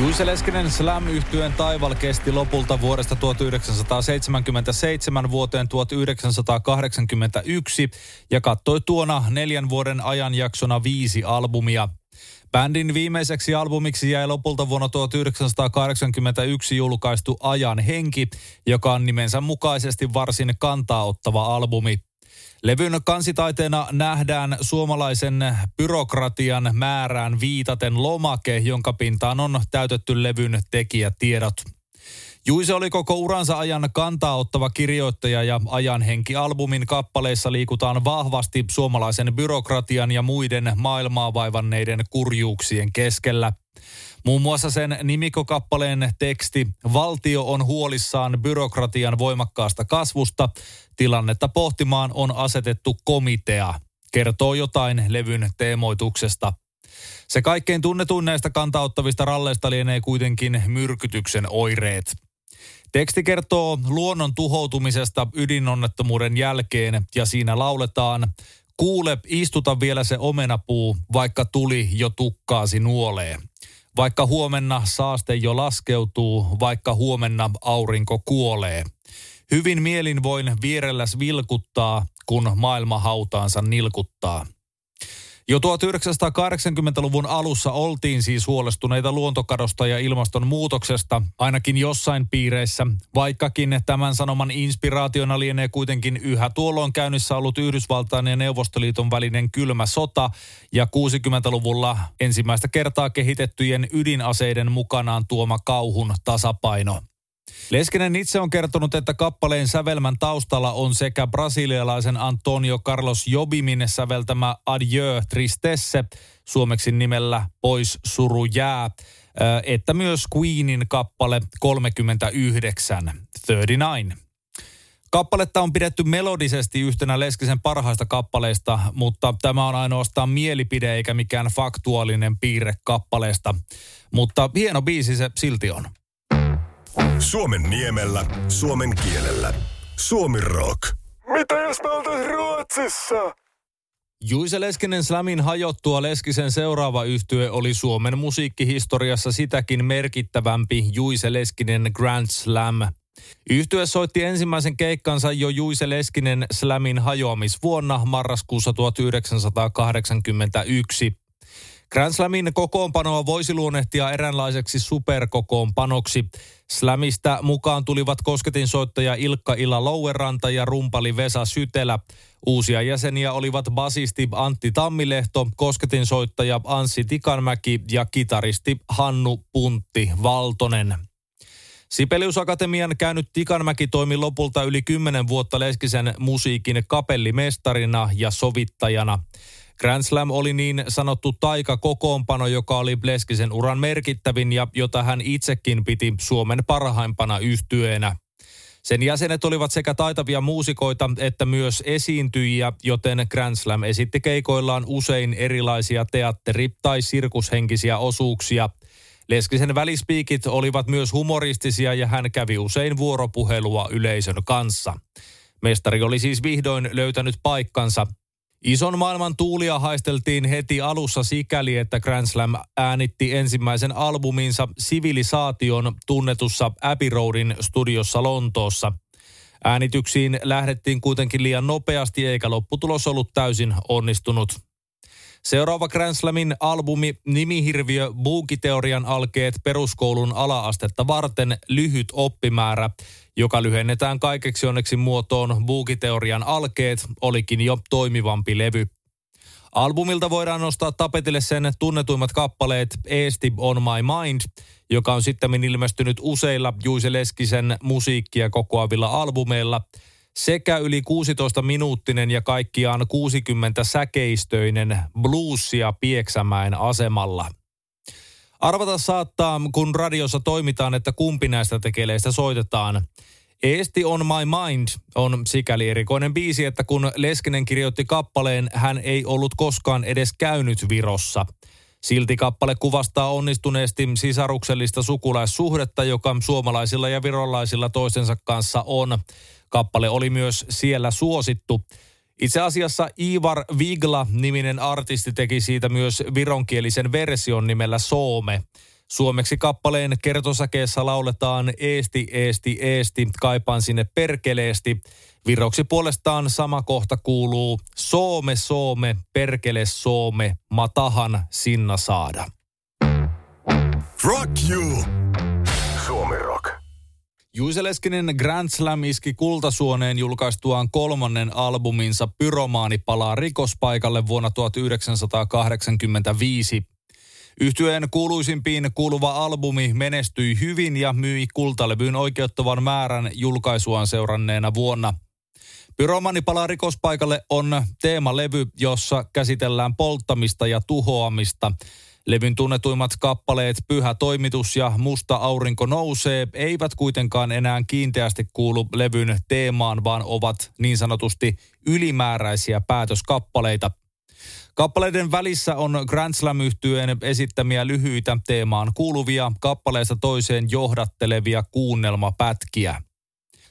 Juise Leskinen slam yhtyeen taival kesti lopulta vuodesta 1977 vuoteen 1981 ja kattoi tuona neljän vuoden ajanjaksona viisi albumia. Bändin viimeiseksi albumiksi jäi lopulta vuonna 1981 julkaistu Ajan henki, joka on nimensä mukaisesti varsin kantaa ottava albumi. Levyn kansitaiteena nähdään suomalaisen byrokratian määrään viitaten lomake, jonka pintaan on täytetty levyn tekijätiedot. Juise oli koko uransa ajan kantaa ottava kirjoittaja ja ajan henki-albumin kappaleissa liikutaan vahvasti suomalaisen byrokratian ja muiden maailmaa vaivanneiden kurjuuksien keskellä. Muun muassa sen nimikokappaleen teksti Valtio on huolissaan byrokratian voimakkaasta kasvusta. Tilannetta pohtimaan on asetettu komitea. Kertoo jotain levyn teemoituksesta. Se kaikkein tunnetuin näistä kantauttavista ralleista lienee kuitenkin myrkytyksen oireet. Teksti kertoo luonnon tuhoutumisesta ydinonnettomuuden jälkeen ja siinä lauletaan Kuule, istuta vielä se omenapuu, vaikka tuli jo tukkaasi nuolee. Vaikka huomenna saaste jo laskeutuu, vaikka huomenna aurinko kuolee. Hyvin mielin voin vierelläs vilkuttaa, kun maailma hautaansa nilkuttaa. Jo 1980-luvun alussa oltiin siis huolestuneita luontokadosta ja ilmastonmuutoksesta, ainakin jossain piireissä, vaikkakin tämän sanoman inspiraationa lienee kuitenkin yhä tuolloin käynnissä ollut Yhdysvaltain ja Neuvostoliiton välinen kylmä sota ja 60-luvulla ensimmäistä kertaa kehitettyjen ydinaseiden mukanaan tuoma kauhun tasapaino. Leskinen itse on kertonut, että kappaleen sävelmän taustalla on sekä brasilialaisen Antonio Carlos Jobimin säveltämä Adieu Tristesse, suomeksi nimellä Pois suru jää, että myös Queenin kappale 39, 39. Kappaletta on pidetty melodisesti yhtenä Leskisen parhaista kappaleista, mutta tämä on ainoastaan mielipide eikä mikään faktuaalinen piirre kappaleesta. Mutta hieno biisi se silti on. Suomen niemellä, suomen kielellä. Suomi Rock. Mitä jos me oltais Ruotsissa? Juise Leskinen Slamin hajottua Leskisen seuraava yhtye oli Suomen musiikkihistoriassa sitäkin merkittävämpi Juise Leskinen Grand Slam. Yhtye soitti ensimmäisen keikkansa jo Juise Leskinen Slamin hajoamisvuonna marraskuussa 1981. Grand Slamin kokoonpanoa voisi luonnehtia eräänlaiseksi superkokoonpanoksi. Slamista mukaan tulivat kosketinsoittaja Ilkka Ila Loueranta ja rumpali Vesa Sytelä. Uusia jäseniä olivat basisti Antti Tammilehto, kosketinsoittaja Anssi Tikanmäki ja kitaristi Hannu Puntti Valtonen. Sipeliusakatemian käynyt Tikanmäki toimi lopulta yli kymmenen vuotta Leskisen musiikin kapellimestarina ja sovittajana. Grand Slam oli niin sanottu taika-kokoonpano, joka oli Bleskisen uran merkittävin ja jota hän itsekin piti Suomen parhaimpana yhtyeenä. Sen jäsenet olivat sekä taitavia muusikoita että myös esiintyjiä, joten Grand Slam esitti keikoillaan usein erilaisia teatteri- tai sirkushenkisiä osuuksia. Leskisen välispiikit olivat myös humoristisia ja hän kävi usein vuoropuhelua yleisön kanssa. Mestari oli siis vihdoin löytänyt paikkansa. Ison maailman tuulia haisteltiin heti alussa sikäli, että Grand Slam äänitti ensimmäisen albuminsa Sivilisaation tunnetussa Abbey Roadin studiossa Lontoossa. Äänityksiin lähdettiin kuitenkin liian nopeasti eikä lopputulos ollut täysin onnistunut. Seuraava Grand Slamin albumi Nimihirviö Buukiteorian alkeet peruskoulun alaastetta varten lyhyt oppimäärä, joka lyhennetään kaikeksi onneksi muotoon Buukiteorian alkeet, olikin jo toimivampi levy. Albumilta voidaan nostaa tapetille sen tunnetuimmat kappaleet Eesti on my mind, joka on sitten ilmestynyt useilla Juise Leskisen musiikkia kokoavilla albumeilla – sekä yli 16 minuuttinen ja kaikkiaan 60 säkeistöinen bluesia Pieksämäen asemalla. Arvata saattaa, kun radiossa toimitaan, että kumpi näistä tekeleistä soitetaan. Eesti on my mind on sikäli erikoinen biisi, että kun Leskinen kirjoitti kappaleen, hän ei ollut koskaan edes käynyt Virossa. Silti kappale kuvastaa onnistuneesti sisaruksellista sukulaissuhdetta, joka suomalaisilla ja virolaisilla toistensa kanssa on. Kappale oli myös siellä suosittu. Itse asiassa Ivar Vigla-niminen artisti teki siitä myös vironkielisen version nimellä Soome. Suomeksi kappaleen kertosakeessa lauletaan Eesti, Eesti, Eesti, kaipaan sinne perkeleesti. Viroksi puolestaan sama kohta kuuluu Soome, Soome, perkele Soome, matahan sinna saada. Rock you! Juise Leskinen Grand Slam iski kultasuoneen julkaistuaan kolmannen albuminsa Pyromaani palaa rikospaikalle vuonna 1985. Yhtyeen kuuluisimpiin kuuluva albumi menestyi hyvin ja myi kultalevyyn oikeuttavan määrän julkaisuaan seuranneena vuonna. Pyromani palaa rikospaikalle on teemalevy, jossa käsitellään polttamista ja tuhoamista. Levyn tunnetuimmat kappaleet Pyhä toimitus ja Musta aurinko nousee eivät kuitenkaan enää kiinteästi kuulu levyn teemaan, vaan ovat niin sanotusti ylimääräisiä päätöskappaleita – Kappaleiden välissä on Grand slam esittämiä lyhyitä teemaan kuuluvia kappaleesta toiseen johdattelevia kuunnelmapätkiä.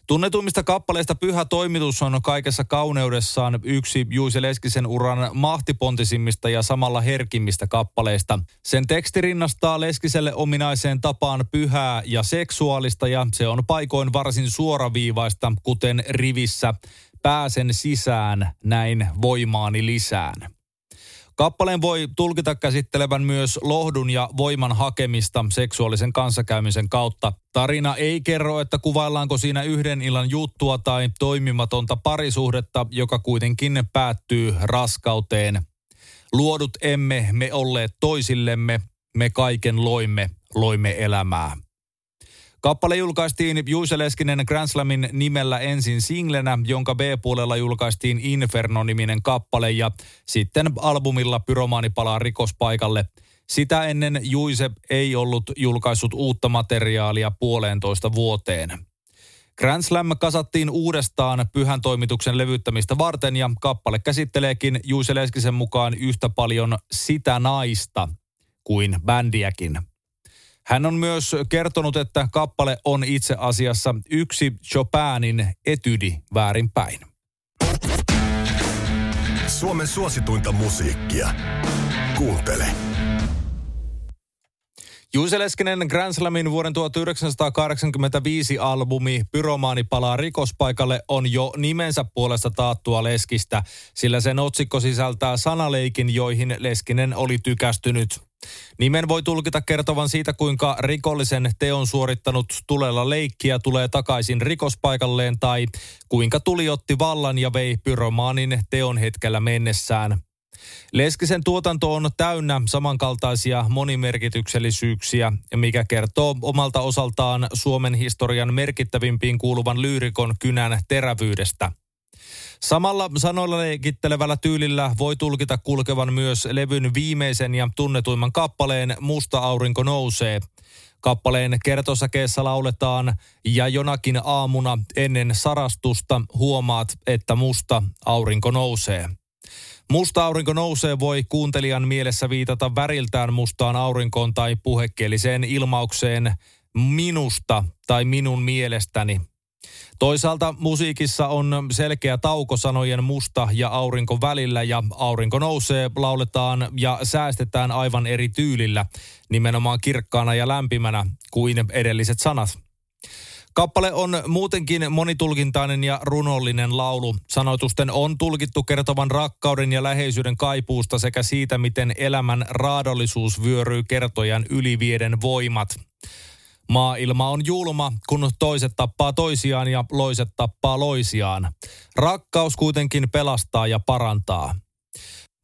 Tunnetuimmista kappaleista Pyhä toimitus on kaikessa kauneudessaan yksi Juise Leskisen uran mahtipontisimmista ja samalla herkimmistä kappaleista. Sen teksti rinnastaa Leskiselle ominaiseen tapaan pyhää ja seksuaalista ja se on paikoin varsin suoraviivaista, kuten rivissä Pääsen sisään, näin voimaani lisään. Kappaleen voi tulkita käsittelevän myös lohdun ja voiman hakemista seksuaalisen kanssakäymisen kautta. Tarina ei kerro, että kuvaillaanko siinä yhden illan juttua tai toimimatonta parisuhdetta, joka kuitenkin päättyy raskauteen. Luodut emme me olleet toisillemme, me kaiken loimme, loimme elämää. Kappale julkaistiin Juise Leskinen Grand Slamin nimellä ensin singlenä, jonka B-puolella julkaistiin Inferno-niminen kappale ja sitten albumilla Pyromaani palaa rikospaikalle. Sitä ennen Juise ei ollut julkaissut uutta materiaalia puoleentoista vuoteen. Grand Slam kasattiin uudestaan pyhän toimituksen levyttämistä varten ja kappale käsitteleekin Juise Leskisen mukaan yhtä paljon sitä naista kuin bändiäkin. Hän on myös kertonut, että kappale on itse asiassa yksi Chopinin etydi väärinpäin. Suomen suosituinta musiikkia. Kuuntele. Juise Leskinen Grand Slamin vuoden 1985 albumi Pyromaani palaa rikospaikalle on jo nimensä puolesta taattua Leskistä, sillä sen otsikko sisältää sanaleikin, joihin Leskinen oli tykästynyt. Nimen voi tulkita kertovan siitä, kuinka rikollisen teon suorittanut tulella leikkiä tulee takaisin rikospaikalleen tai kuinka tuli otti vallan ja vei pyromaanin teon hetkellä mennessään. Leskisen tuotanto on täynnä samankaltaisia monimerkityksellisyyksiä, mikä kertoo omalta osaltaan Suomen historian merkittävimpiin kuuluvan lyyrikon kynän terävyydestä – Samalla sanoilla leikittelevällä tyylillä voi tulkita kulkevan myös levyn viimeisen ja tunnetuimman kappaleen Musta aurinko nousee. Kappaleen kertosakeessa lauletaan ja jonakin aamuna ennen sarastusta huomaat, että musta aurinko nousee. Musta aurinko nousee voi kuuntelijan mielessä viitata väriltään mustaan aurinkoon tai puhekieliseen ilmaukseen minusta tai minun mielestäni Toisaalta musiikissa on selkeä tauko sanojen musta ja aurinko välillä ja aurinko nousee, lauletaan ja säästetään aivan eri tyylillä, nimenomaan kirkkaana ja lämpimänä kuin edelliset sanat. Kappale on muutenkin monitulkintainen ja runollinen laulu. Sanoitusten on tulkittu kertovan rakkauden ja läheisyyden kaipuusta sekä siitä, miten elämän raadollisuus vyöryy kertojan ylivieden voimat – Maailma on julma, kun toiset tappaa toisiaan ja loiset tappaa loisiaan. Rakkaus kuitenkin pelastaa ja parantaa.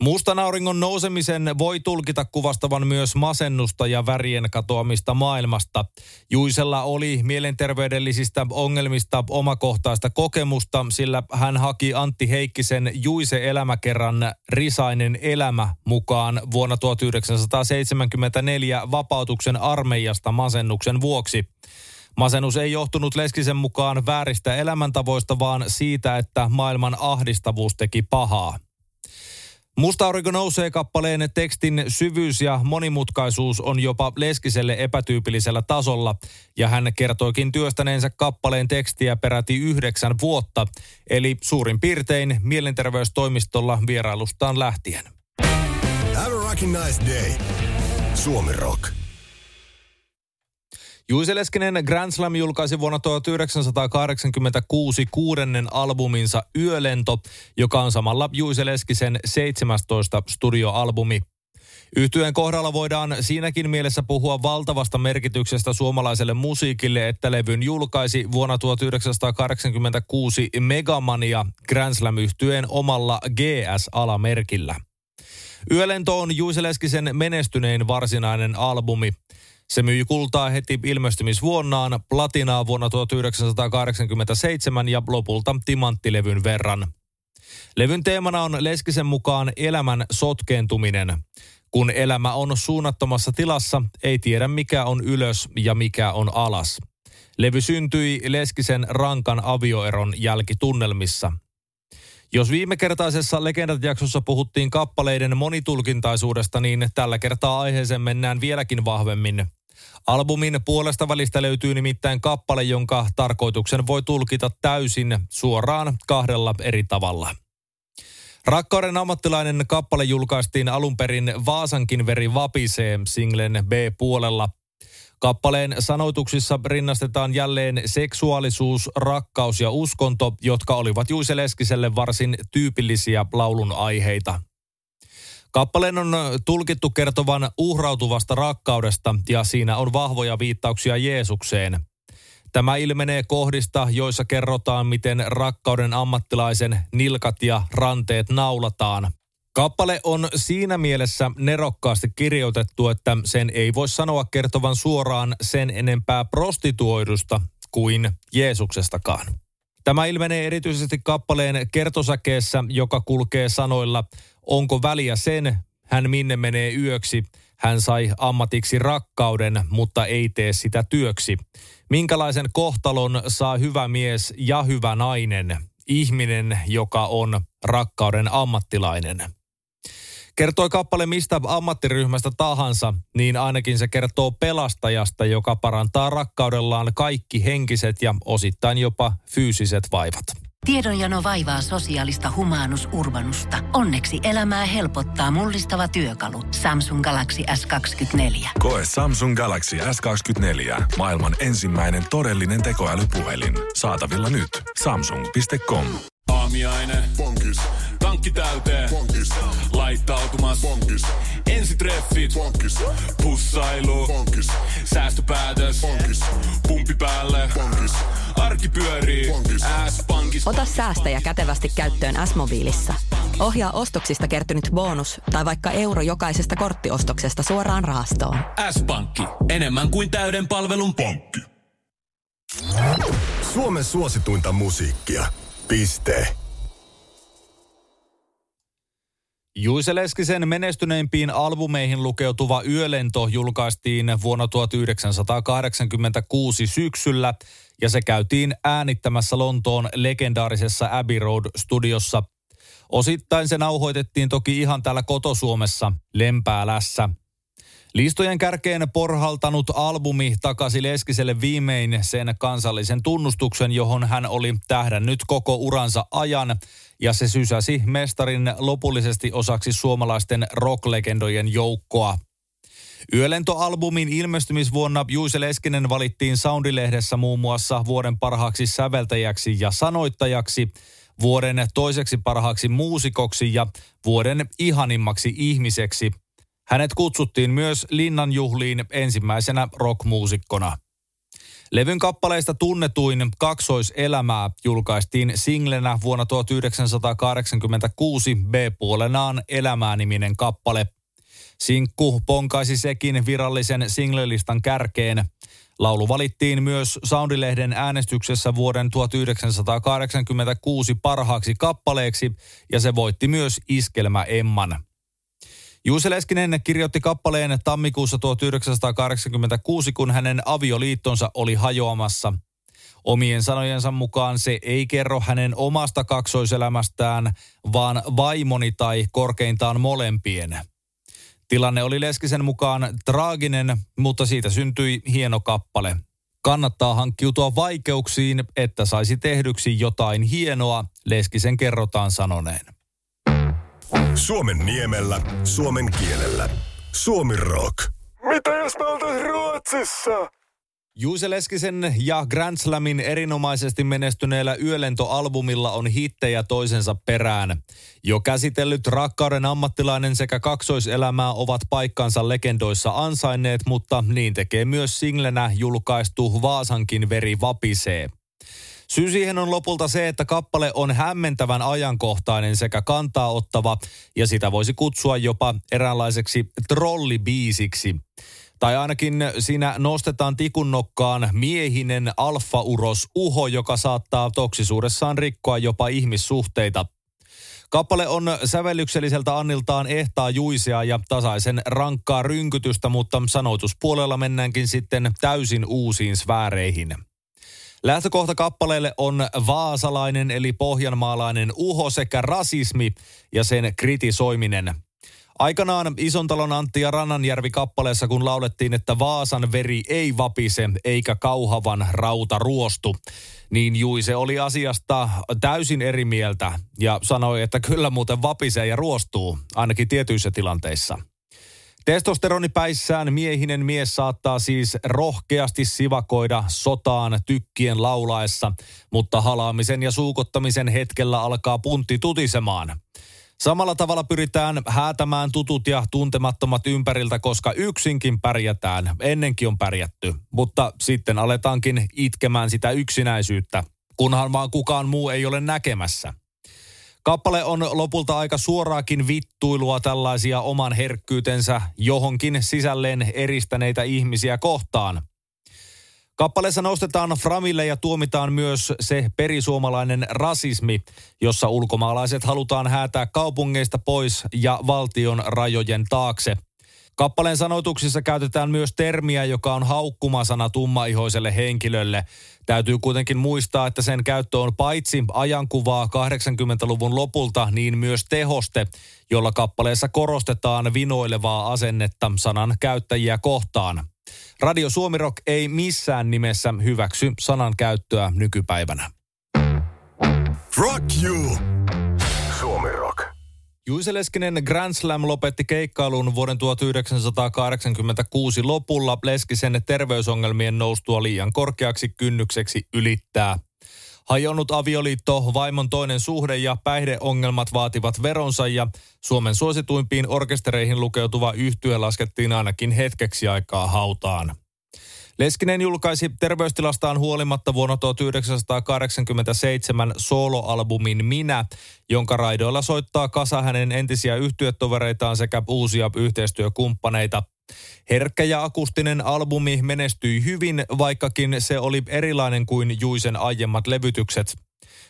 Mustan auringon nousemisen voi tulkita kuvastavan myös masennusta ja värien katoamista maailmasta. Juisella oli mielenterveydellisistä ongelmista omakohtaista kokemusta, sillä hän haki Antti Heikkisen Juise elämäkerran Risainen elämä mukaan vuonna 1974 vapautuksen armeijasta masennuksen vuoksi. Masennus ei johtunut Leskisen mukaan vääristä elämäntavoista, vaan siitä, että maailman ahdistavuus teki pahaa. Musta aurinko nousee kappaleen tekstin syvyys ja monimutkaisuus on jopa Leskiselle epätyypillisellä tasolla, ja hän kertoikin työstäneensä kappaleen tekstiä peräti yhdeksän vuotta, eli suurin piirtein mielenterveystoimistolla vierailustaan lähtien. Have a nice day. Suomi Rock. Juise Leskinen Grand Slam julkaisi vuonna 1986 kuudennen albuminsa Yölento, joka on samalla Juise Leskisen 17 studioalbumi. Yhtyeen kohdalla voidaan siinäkin mielessä puhua valtavasta merkityksestä suomalaiselle musiikille, että levyn julkaisi vuonna 1986 Megamania Grand Slam yhtyeen omalla GS-alamerkillä. Yölento on Juise Leskisen menestynein varsinainen albumi. Se myi kultaa heti ilmestymisvuonnaan, platinaa vuonna 1987 ja lopulta timanttilevyn verran. Levyn teemana on Leskisen mukaan elämän sotkeentuminen. Kun elämä on suunnattomassa tilassa, ei tiedä mikä on ylös ja mikä on alas. Levy syntyi Leskisen rankan avioeron jälkitunnelmissa. Jos viime kertaisessa Legendat-jaksossa puhuttiin kappaleiden monitulkintaisuudesta, niin tällä kertaa aiheeseen mennään vieläkin vahvemmin. Albumin puolesta välistä löytyy nimittäin kappale, jonka tarkoituksen voi tulkita täysin suoraan kahdella eri tavalla. Rakkauden ammattilainen kappale julkaistiin alun perin Vaasankin veri vapisee singlen B-puolella – Kappaleen sanoituksissa rinnastetaan jälleen seksuaalisuus, rakkaus ja uskonto, jotka olivat Juise Leskiselle varsin tyypillisiä laulun aiheita. Kappaleen on tulkittu kertovan uhrautuvasta rakkaudesta ja siinä on vahvoja viittauksia Jeesukseen. Tämä ilmenee kohdista, joissa kerrotaan, miten rakkauden ammattilaisen nilkat ja ranteet naulataan. Kappale on siinä mielessä nerokkaasti kirjoitettu, että sen ei voi sanoa kertovan suoraan sen enempää prostituoidusta kuin Jeesuksestakaan. Tämä ilmenee erityisesti kappaleen kertosäkeessä, joka kulkee sanoilla Onko väliä sen, hän minne menee yöksi, hän sai ammatiksi rakkauden, mutta ei tee sitä työksi. Minkälaisen kohtalon saa hyvä mies ja hyvä nainen, ihminen, joka on rakkauden ammattilainen? Kertoi kappale mistä ammattiryhmästä tahansa, niin ainakin se kertoo pelastajasta, joka parantaa rakkaudellaan kaikki henkiset ja osittain jopa fyysiset vaivat. Tiedonjano vaivaa sosiaalista humanus urbanusta. Onneksi elämää helpottaa mullistava työkalu. Samsung Galaxy S24. Koe Samsung Galaxy S24. Maailman ensimmäinen todellinen tekoälypuhelin. Saatavilla nyt. Samsung.com. Aamiaine. Bonkis. Tankki täyteen. Bonkis. Laittautumas. Bonkis. Ensitreffit. Bonkis. Pussailu. Bonkis. Säästöpäätös. Bonkis. Pumpi päälle. Bonkis. Arki pyörii. S-pankki. Ota säästäjä kätevästi käyttöön S-mobiilissa. Ohjaa ostoksista kertynyt bonus tai vaikka euro jokaisesta korttiostoksesta suoraan rahastoon. S-pankki. Enemmän kuin täyden palvelun pankki. Suomen suosituinta musiikkia. Piste. Juise Leskisen menestyneimpiin albumeihin lukeutuva Yölento julkaistiin vuonna 1986 syksyllä ja se käytiin äänittämässä Lontoon legendaarisessa Abbey Road-studiossa. Osittain se nauhoitettiin toki ihan täällä kotosuomessa Lempäälässä. Listojen kärkeen porhaltanut albumi takasi Leskiselle viimein sen kansallisen tunnustuksen, johon hän oli tähdännyt koko uransa ajan, ja se sysäsi mestarin lopullisesti osaksi suomalaisten rocklegendojen joukkoa. Yölentoalbumin ilmestymisvuonna Juise Leskinen valittiin Soundilehdessä muun muassa vuoden parhaaksi säveltäjäksi ja sanoittajaksi, vuoden toiseksi parhaaksi muusikoksi ja vuoden ihanimmaksi ihmiseksi – hänet kutsuttiin myös linnanjuhliin ensimmäisenä rockmuusikkona. Levyn kappaleista tunnetuin Kaksoiselämää julkaistiin singlenä vuonna 1986 B-puolenaan Elämää-niminen kappale. Sinkku ponkaisi sekin virallisen singlelistan kärkeen. Laulu valittiin myös Soundilehden äänestyksessä vuoden 1986 parhaaksi kappaleeksi ja se voitti myös Iskelmä Emman. Juuse Leskinen kirjoitti kappaleen tammikuussa 1986, kun hänen avioliittonsa oli hajoamassa. Omien sanojensa mukaan se ei kerro hänen omasta kaksoiselämästään, vaan vaimoni tai korkeintaan molempien. Tilanne oli Leskisen mukaan traaginen, mutta siitä syntyi hieno kappale. Kannattaa hankkiutua vaikeuksiin, että saisi tehdyksi jotain hienoa, Leskisen kerrotaan sanoneen. Suomen niemellä, suomen kielellä. Suomi Rock. Mitä jos me oltais Ruotsissa? Juise Leskisen ja Grand Slamin erinomaisesti menestyneellä yölentoalbumilla on hittejä toisensa perään. Jo käsitellyt rakkauden ammattilainen sekä kaksoiselämää ovat paikkansa legendoissa ansainneet, mutta niin tekee myös singlenä julkaistu Vaasankin veri vapisee. Syy siihen on lopulta se, että kappale on hämmentävän ajankohtainen sekä kantaa ottava ja sitä voisi kutsua jopa eräänlaiseksi trollibiisiksi. Tai ainakin siinä nostetaan tikun nokkaan miehinen alfa-uros uho, joka saattaa toksisuudessaan rikkoa jopa ihmissuhteita. Kappale on sävellykselliseltä anniltaan ehtaa juisea ja tasaisen rankkaa rynkytystä, mutta sanoituspuolella mennäänkin sitten täysin uusiin sfääreihin. Lähtökohta kappaleelle on vaasalainen eli pohjanmaalainen uho sekä rasismi ja sen kritisoiminen. Aikanaan Isontalon Antti ja Rannanjärvi kappaleessa, kun laulettiin, että Vaasan veri ei vapise eikä kauhavan rauta ruostu, niin Juise oli asiasta täysin eri mieltä ja sanoi, että kyllä muuten vapisee ja ruostuu, ainakin tietyissä tilanteissa. Testosteronipäissään miehinen mies saattaa siis rohkeasti sivakoida sotaan tykkien laulaessa, mutta halaamisen ja suukottamisen hetkellä alkaa puntti tutisemaan. Samalla tavalla pyritään häätämään tutut ja tuntemattomat ympäriltä, koska yksinkin pärjätään. Ennenkin on pärjätty, mutta sitten aletaankin itkemään sitä yksinäisyyttä, kunhan vaan kukaan muu ei ole näkemässä. Kappale on lopulta aika suoraakin vittuilua tällaisia oman herkkyytensä johonkin sisälleen eristäneitä ihmisiä kohtaan. Kappaleessa nostetaan Framille ja tuomitaan myös se perisuomalainen rasismi, jossa ulkomaalaiset halutaan häätää kaupungeista pois ja valtion rajojen taakse. Kappaleen sanoituksissa käytetään myös termiä, joka on haukkumasana tummaihoiselle henkilölle. Täytyy kuitenkin muistaa, että sen käyttö on paitsi ajankuvaa 80-luvun lopulta, niin myös tehoste, jolla kappaleessa korostetaan vinoilevaa asennetta sanan käyttäjiä kohtaan. Radio Suomi Rock ei missään nimessä hyväksy sanan käyttöä nykypäivänä. Rock you! Juise Leskinen Grand Slam lopetti keikkailun vuoden 1986 lopulla Leskisen terveysongelmien noustua liian korkeaksi kynnykseksi ylittää. Hajonnut avioliitto, vaimon toinen suhde ja päihdeongelmat vaativat veronsa ja Suomen suosituimpiin orkestereihin lukeutuva yhtye laskettiin ainakin hetkeksi aikaa hautaan. Leskinen julkaisi terveystilastaan huolimatta vuonna 1987 soloalbumin Minä, jonka raidoilla soittaa kasa hänen entisiä yhtyötovereitaan sekä uusia yhteistyökumppaneita. Herkkä ja akustinen albumi menestyi hyvin, vaikkakin se oli erilainen kuin Juisen aiemmat levytykset.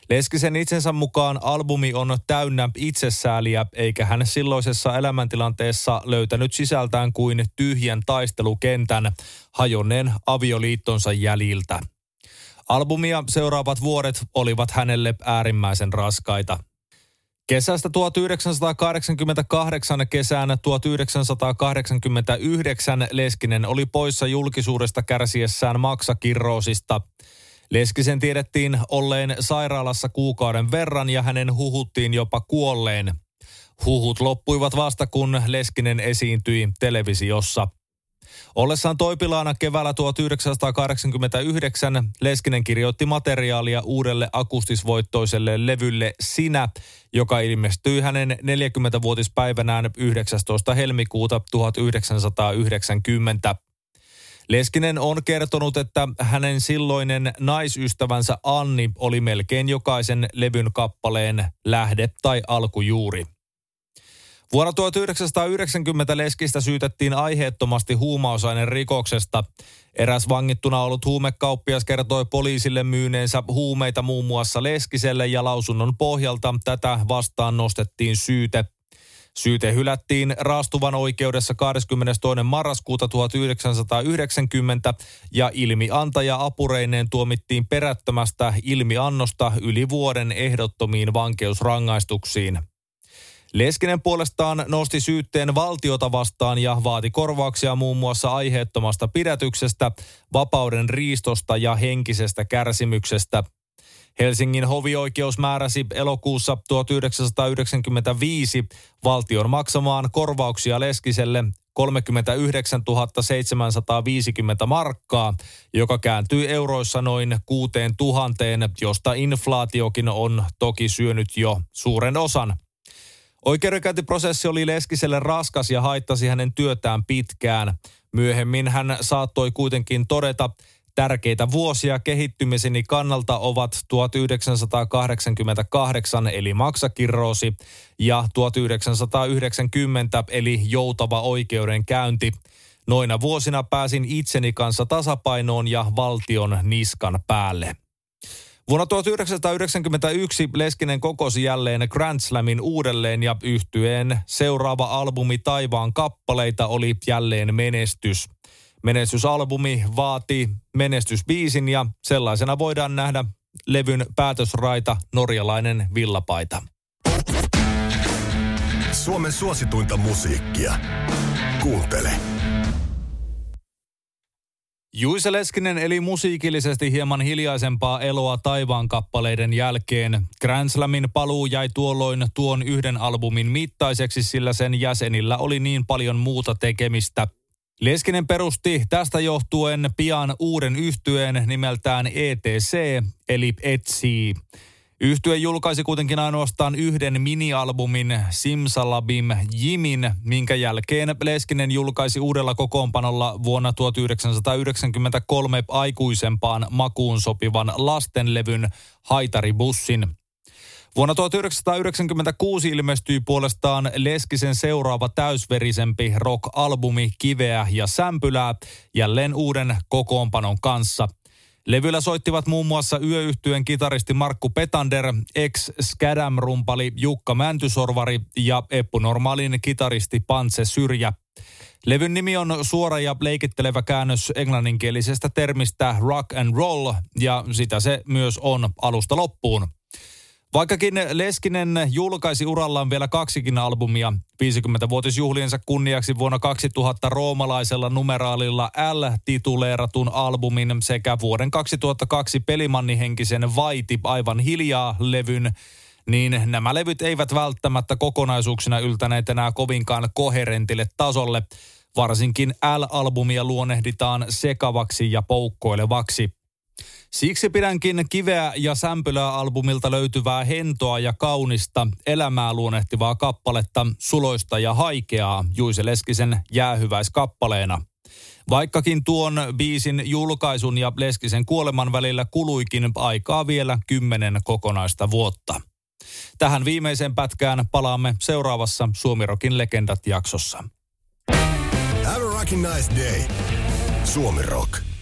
Leskisen itsensä mukaan albumi on täynnä itsesääliä, eikä hän silloisessa elämäntilanteessa löytänyt sisältään kuin tyhjän taistelukentän hajonneen avioliittonsa jäljiltä. Albumia seuraavat vuodet olivat hänelle äärimmäisen raskaita. Kesästä 1988 kesään 1989 Leskinen oli poissa julkisuudesta kärsiessään maksakirroosista – Leskisen tiedettiin olleen sairaalassa kuukauden verran ja hänen huhuttiin jopa kuolleen. Huhut loppuivat vasta kun Leskinen esiintyi televisiossa. Ollessaan toipilaana keväällä 1989 Leskinen kirjoitti materiaalia uudelle akustisvoittoiselle levylle Sinä, joka ilmestyi hänen 40-vuotispäivänään 19. helmikuuta 1990. Leskinen on kertonut, että hänen silloinen naisystävänsä Anni oli melkein jokaisen levyn kappaleen lähde tai alkujuuri. Vuonna 1990 Leskistä syytettiin aiheettomasti huumausainen rikoksesta. Eräs vangittuna ollut huumekauppias kertoi poliisille myyneensä huumeita muun muassa Leskiselle ja lausunnon pohjalta tätä vastaan nostettiin syyte. Syyte hylättiin raastuvan oikeudessa 22. marraskuuta 1990 ja ilmiantaja apureineen tuomittiin perättömästä ilmiannosta yli vuoden ehdottomiin vankeusrangaistuksiin. Leskinen puolestaan nosti syytteen valtiota vastaan ja vaati korvauksia muun muassa aiheettomasta pidätyksestä, vapauden riistosta ja henkisestä kärsimyksestä. Helsingin hovioikeus määräsi elokuussa 1995 valtion maksamaan korvauksia Leskiselle 39 750 markkaa, joka kääntyy euroissa noin 6 tuhanteen, josta inflaatiokin on toki syönyt jo suuren osan. Oikeudenkäyntiprosessi oli Leskiselle raskas ja haittasi hänen työtään pitkään. Myöhemmin hän saattoi kuitenkin todeta, Tärkeitä vuosia kehittymiseni kannalta ovat 1988 eli maksakirroosi ja 1990 eli joutava oikeudenkäynti. Noina vuosina pääsin itseni kanssa tasapainoon ja valtion niskan päälle. Vuonna 1991 Leskinen kokosi jälleen Grand Slamin uudelleen ja yhtyeen seuraava albumi Taivaan kappaleita oli jälleen menestys. Menestysalbumi vaati menestysbiisin ja sellaisena voidaan nähdä levyn päätösraita norjalainen villapaita. Suomen suosituinta musiikkia. Kuuntele. Juise Leskinen eli musiikillisesti hieman hiljaisempaa eloa taivaan kappaleiden jälkeen. Grand Slamin paluu jäi tuolloin tuon yhden albumin mittaiseksi, sillä sen jäsenillä oli niin paljon muuta tekemistä. Leskinen perusti tästä johtuen pian uuden yhtyeen nimeltään ETC, eli Etsii. Yhtye julkaisi kuitenkin ainoastaan yhden minialbumin Simsalabim Jimin, minkä jälkeen Leskinen julkaisi uudella kokoonpanolla vuonna 1993 aikuisempaan makuun sopivan lastenlevyn Haitaribussin. Vuonna 1996 ilmestyi puolestaan Leskisen seuraava täysverisempi rock-albumi Kiveä ja Sämpylää jälleen uuden kokoonpanon kanssa – Levyllä soittivat muun muassa yöyhtyön kitaristi Markku Petander, ex-Skadam-rumpali Jukka Mäntysorvari ja Eppu Normaalin kitaristi Pantse Syrjä. Levyn nimi on suora ja leikittelevä käännös englanninkielisestä termistä rock and roll ja sitä se myös on alusta loppuun. Vaikkakin Leskinen julkaisi urallaan vielä kaksikin albumia 50-vuotisjuhliensa kunniaksi vuonna 2000 roomalaisella numeraalilla L-tituleeratun albumin sekä vuoden 2002 pelimannihenkisen Vaiti aivan hiljaa levyn, niin nämä levyt eivät välttämättä kokonaisuuksina yltäneet enää kovinkaan koherentille tasolle. Varsinkin L-albumia luonnehditaan sekavaksi ja poukkoilevaksi. Siksi pidänkin kiveä ja sämpylää albumilta löytyvää hentoa ja kaunista elämää luonnehtivaa kappaletta suloista ja haikeaa Juise Leskisen jäähyväiskappaleena. Vaikkakin tuon biisin julkaisun ja Leskisen kuoleman välillä kuluikin aikaa vielä kymmenen kokonaista vuotta. Tähän viimeiseen pätkään palaamme seuraavassa Suomirokin legendat-jaksossa. Have a rocking nice day. Suomi Rock.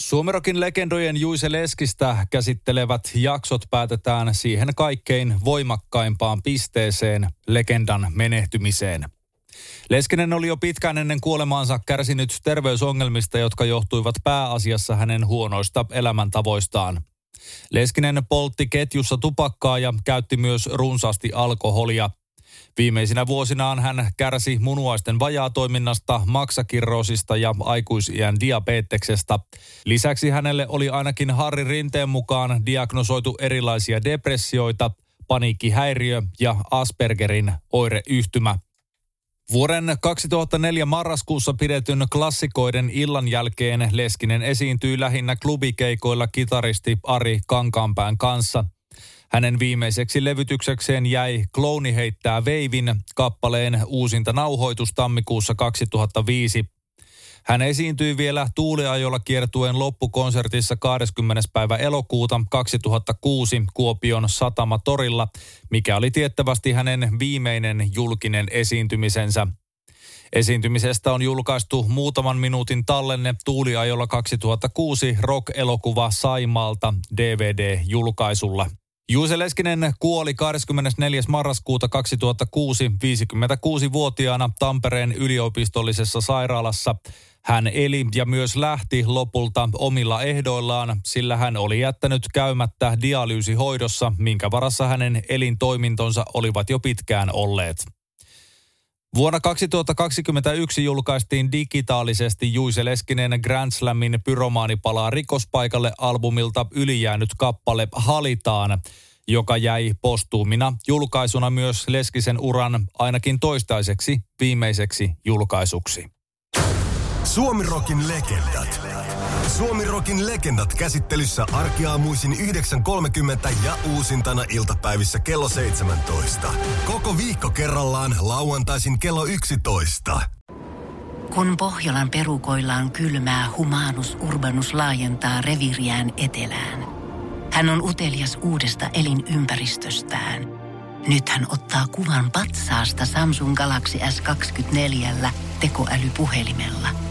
Suomerokin legendojen Juise Leskistä käsittelevät jaksot päätetään siihen kaikkein voimakkaimpaan pisteeseen, legendan menehtymiseen. Leskinen oli jo pitkään ennen kuolemaansa kärsinyt terveysongelmista, jotka johtuivat pääasiassa hänen huonoista elämäntavoistaan. Leskinen poltti ketjussa tupakkaa ja käytti myös runsaasti alkoholia. Viimeisinä vuosinaan hän kärsi munuaisten vajaatoiminnasta, maksakirroosista ja aikuisiän diabeteksesta. Lisäksi hänelle oli ainakin Harri Rinteen mukaan diagnosoitu erilaisia depressioita, paniikkihäiriö ja Aspergerin oireyhtymä. Vuoden 2004 marraskuussa pidetyn klassikoiden illan jälkeen Leskinen esiintyi lähinnä klubikeikoilla kitaristi Ari Kankaanpään kanssa – hänen viimeiseksi levytyksekseen jäi Klooni heittää veivin kappaleen uusinta nauhoitus tammikuussa 2005. Hän esiintyi vielä Tuuliajolla kiertueen loppukonsertissa 20. päivä elokuuta 2006 Kuopion Satama Torilla, mikä oli tiettävästi hänen viimeinen julkinen esiintymisensä. Esiintymisestä on julkaistu muutaman minuutin tallenne Tuuliajolla 2006 rock-elokuva Saimaalta DVD-julkaisulla. Juuse Leskinen kuoli 24. marraskuuta 2006 56-vuotiaana Tampereen yliopistollisessa sairaalassa. Hän eli ja myös lähti lopulta omilla ehdoillaan, sillä hän oli jättänyt käymättä dialyysihoidossa, minkä varassa hänen elintoimintonsa olivat jo pitkään olleet. Vuonna 2021 julkaistiin digitaalisesti Juise Leskinen Grand Slamin Pyromaani palaa rikospaikalle albumilta ylijäänyt kappale Halitaan, joka jäi postuumina julkaisuna myös Leskisen uran ainakin toistaiseksi viimeiseksi julkaisuksi. Suomirokin legendat. Suomirokin legendat käsittelyssä arkiaamuisin 9.30 ja uusintana iltapäivissä kello 17. Koko viikko kerrallaan lauantaisin kello 11. Kun Pohjolan perukoillaan kylmää, humanus urbanus laajentaa reviriään etelään. Hän on utelias uudesta elinympäristöstään. Nyt hän ottaa kuvan patsaasta Samsung Galaxy S24 tekoälypuhelimella –